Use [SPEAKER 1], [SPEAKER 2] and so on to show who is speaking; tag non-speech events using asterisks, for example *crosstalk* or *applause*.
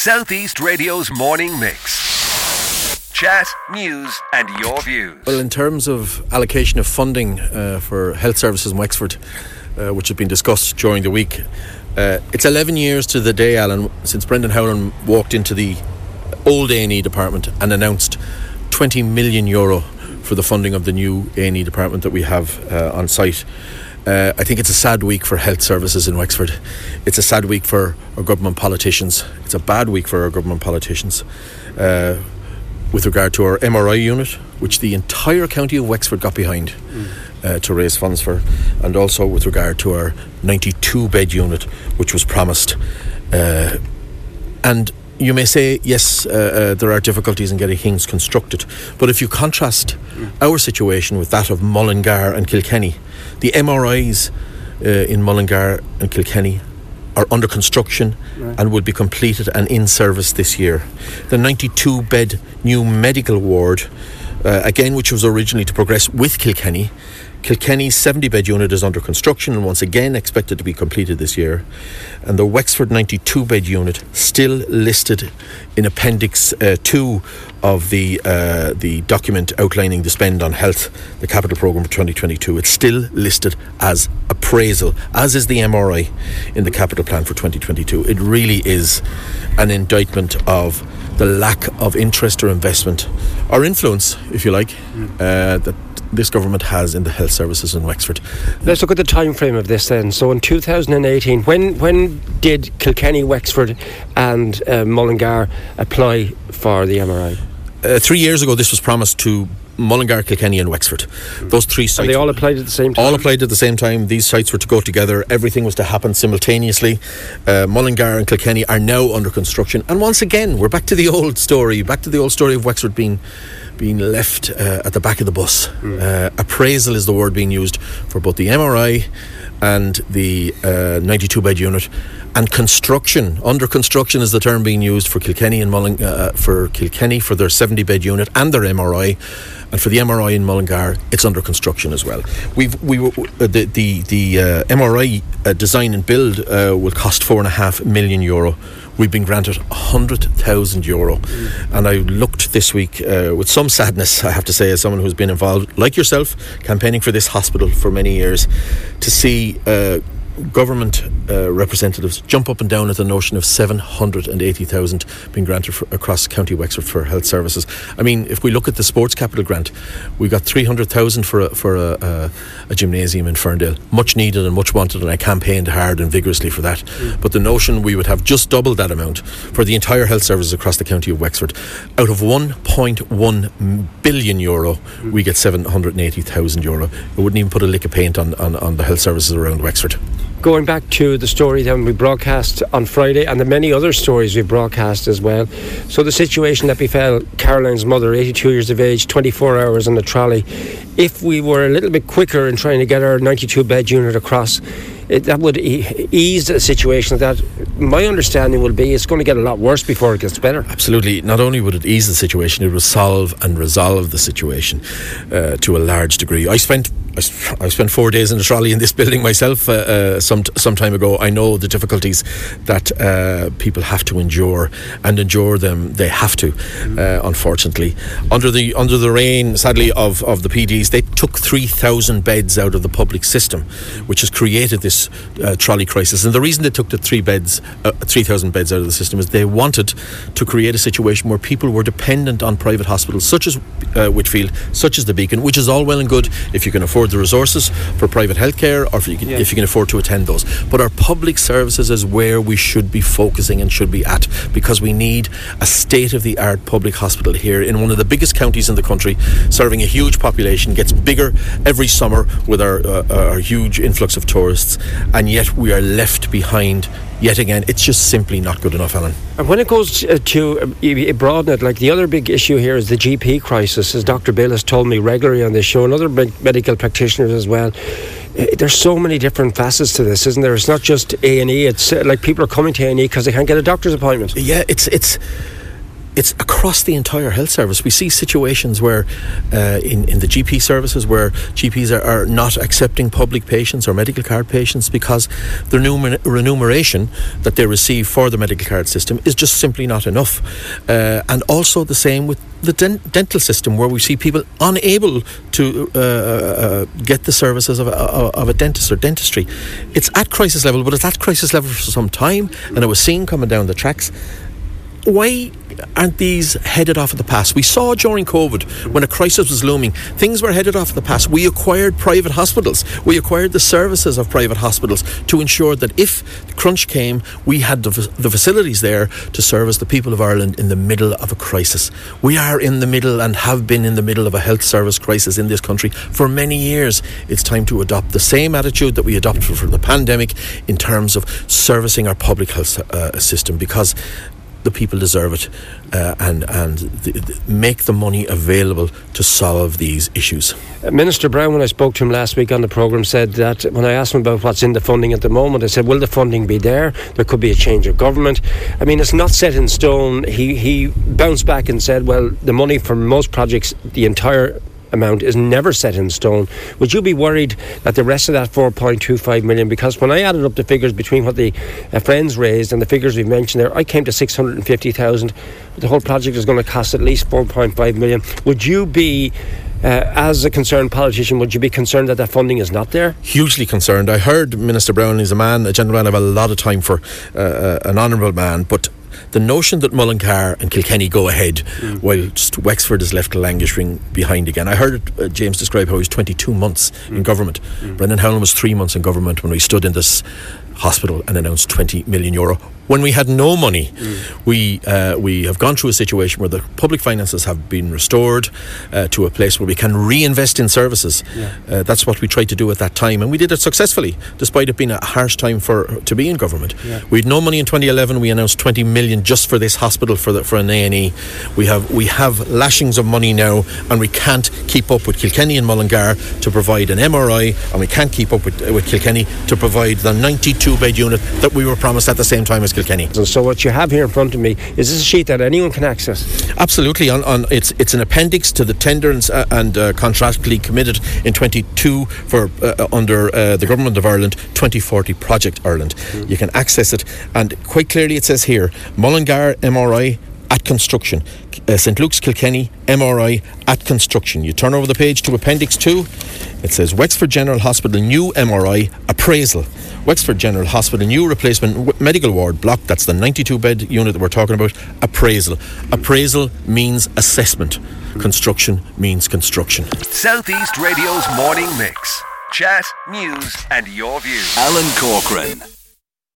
[SPEAKER 1] Southeast Radio's morning mix. Chat, news, and your views.
[SPEAKER 2] Well, in terms of allocation of funding uh, for health services in Wexford, uh, which has been discussed during the week, uh, it's 11 years to the day, Alan, since Brendan Howlin walked into the old A&E department and announced 20 million euro for the funding of the new A&E department that we have uh, on site. Uh, I think it's a sad week for health services in Wexford. It's a sad week for our government politicians. It's a bad week for our government politicians. Uh, with regard to our MRI unit, which the entire county of Wexford got behind mm. uh, to raise funds for, and also with regard to our 92 bed unit, which was promised. Uh, and you may say, yes, uh, uh, there are difficulties in getting things constructed. But if you contrast mm. our situation with that of Mullingar and Kilkenny, the MRIs uh, in Mullingar and Kilkenny are under construction right. and will be completed and in service this year. The 92 bed new medical ward, uh, again, which was originally to progress with Kilkenny, Kilkenny's 70 bed unit is under construction and once again expected to be completed this year. And the Wexford 92 bed unit, still listed in Appendix uh, 2 of the, uh, the document outlining the spend on health, the capital programme for 2022, it's still listed as appraisal, as is the MRI in the capital plan for 2022. It really is an indictment of the lack of interest or investment or influence, if you like, mm. uh, that this government has in the health services in Wexford.
[SPEAKER 3] Let's look at the time frame of this then. So in 2018, when when did Kilkenny, Wexford, and uh, Mullingar apply for the MRI?
[SPEAKER 2] Uh, three years ago, this was promised to Mullingar, Kilkenny, and Wexford. Those three sites.
[SPEAKER 3] And they all applied at the same time?
[SPEAKER 2] All applied at the same time. These sites were to go together. Everything was to happen simultaneously. Uh, Mullingar and Kilkenny are now under construction. And once again, we're back to the old story, back to the old story of Wexford being being left uh, at the back of the bus. Mm. Uh, appraisal is the word being used for both the MRI and the uh, 92 bed unit. And construction, under construction is the term being used for Kilkenny and Mulling, uh, for Kilkenny for their 70 bed unit and their MRI. And for the MRI in Mullingar, it's under construction as well. We've we uh, the the the uh, MRI design and build will cost four and a half million euro we've been granted 100,000 euro. Mm. And I looked this week uh, with some sadness, I have to say, as someone who's been involved, like yourself, campaigning for this hospital for many years, to see. Uh, government uh, representatives jump up and down at the notion of 780,000 being granted for, across County Wexford for health services. I mean, if we look at the sports capital grant, we got 300,000 for a, for a, a, a, gymnasium in Ferndale, much needed and much wanted, and I campaigned hard and vigorously for that. Mm. But the notion we would have just doubled that amount for the entire health services across the county of Wexford, out of 1.1 billion euro, mm. we get 780,000 euro. It wouldn't even put a lick of paint on, on, on the health services around Wexford
[SPEAKER 3] going back to the story that we broadcast on Friday and the many other stories we broadcast as well. So, the situation that befell Caroline's mother, 82 years of age, 24 hours on the trolley, if we were a little bit quicker in trying to get our 92 bed unit across, it, that would ease the situation. That my understanding will be it's going to get a lot worse before it gets better.
[SPEAKER 2] Absolutely. Not only would it ease the situation, it would solve and resolve the situation uh, to a large degree. I spent I, spent four days in the trolley in this *laughs* building myself uh, uh, some some time ago. I know the difficulties that uh, people have to endure, and endure them they have to. Uh, unfortunately, under the under the reign, sadly, of, of the PDs, they took three thousand beds out of the public system, which has created this uh, trolley crisis. And the reason they took the three beds, uh, three thousand beds out of the system is they wanted to create a situation where people were dependent on private hospitals, such as Whitfield, such as the Beacon, which is all well and good if you can afford the resources for private healthcare or if you, can, yeah. if you can afford to attend those. But our public services is where we should be focusing and should be at because we need a state of the art public hospital here in one of the biggest counties in the country, serving a huge population, gets bigger every summer with our, uh, our huge influx of tourists, and yet we are left behind yet again, it's just simply not good enough, Alan.
[SPEAKER 3] And when it goes uh, to uh, broaden it, like the other big issue here is the GP crisis, as Dr. Bill has told me regularly on this show, and other medical practitioners as well. Uh, there's so many different facets to this, isn't there? It's not just A and E. It's uh, like people are coming to A and E because they can't get a doctor's appointment.
[SPEAKER 2] Yeah, it's it's it's across the entire health service. We see situations where, uh, in, in the GP services, where GPs are, are, not accepting public patients or medical card patients because the remuneration that they receive for the medical card system is just simply not enough. Uh, and also the same with the den- dental system, where we see people unable to uh, uh, uh get the services of a, of a dentist or dentistry. It's at crisis level, but it's at crisis level for some time, and it was seen coming down the tracks why aren't these headed off of the pass? We saw during COVID when a crisis was looming, things were headed off in the pass. We acquired private hospitals. We acquired the services of private hospitals to ensure that if the crunch came, we had the, the facilities there to service the people of Ireland in the middle of a crisis. We are in the middle and have been in the middle of a health service crisis in this country for many years. It's time to adopt the same attitude that we adopted for the pandemic in terms of servicing our public health uh, system because the people deserve it uh, and and make the money available to solve these issues.
[SPEAKER 3] Uh, Minister Browne, when I spoke to him last week on the programme, said that when I asked him about what's in the funding at the moment, I said, "Will the funding be there? There could be a change of government." I mean, it's not set in stone. He he bounced back and said, "Well, the money for most projects, the entire amount is never set in stone. Would you be worried that the rest of that 4.25 million, because when I added up the figures between what the uh, Friends raised and the figures we've mentioned there, I came to 650,000. The whole project is going to cost at least 4.5 million. Would you be uh, as a concerned politician, would you be concerned that that funding is not there?
[SPEAKER 2] Hugely concerned. I heard Minister Browne is a man, a gentleman have a lot of time for, uh, uh an honourable man, but the notion that Mullingar and Kilkenny go ahead mm. whilst Wexford is left languishing behind again. I heard uh, James describe how he was 22 months mm. in government. Mm. Brendan Howlin was three months in government when we stood in this hospital and announced 20 million euro when we had no money. Mm. We uh, we have gone through a situation where the public finances have been restored uh, to a place where we can reinvest in services. Yeah. Uh, that's what we tried to do at that time, and we did it successfully, despite it being a harsh time for to be in government. Yeah. We had no money in 2011. We announced 20 million just for this hospital for the, for an A and E. We have we have lashings of money now, and we can't keep up with Kilkenny and Mullingar to provide an MRI, and we can't keep up with, with Kilkenny to provide the 92 bed unit that we were promised at the same time as Kilkenny.
[SPEAKER 3] So what you have here in front of me is this a sheet that anyone can access?
[SPEAKER 2] Absolutely. On, on it's it's an appendix to the tender and, uh, and uh, contractually committed in 22 for uh, under uh, the government of Ireland 2040 Project Ireland. Mm. You can access it, and quite clearly it says here Mullingar MRI at construction. Uh, St Luke's Kilkenny MRI at construction. You turn over the page to Appendix 2. It says Wexford General Hospital new MRI appraisal. Wexford General Hospital new replacement medical ward block. That's the 92 bed unit that we're talking about. Appraisal. Appraisal means assessment. Construction means construction.
[SPEAKER 1] Southeast Radio's morning mix. Chat, news, and your views. Alan Corcoran.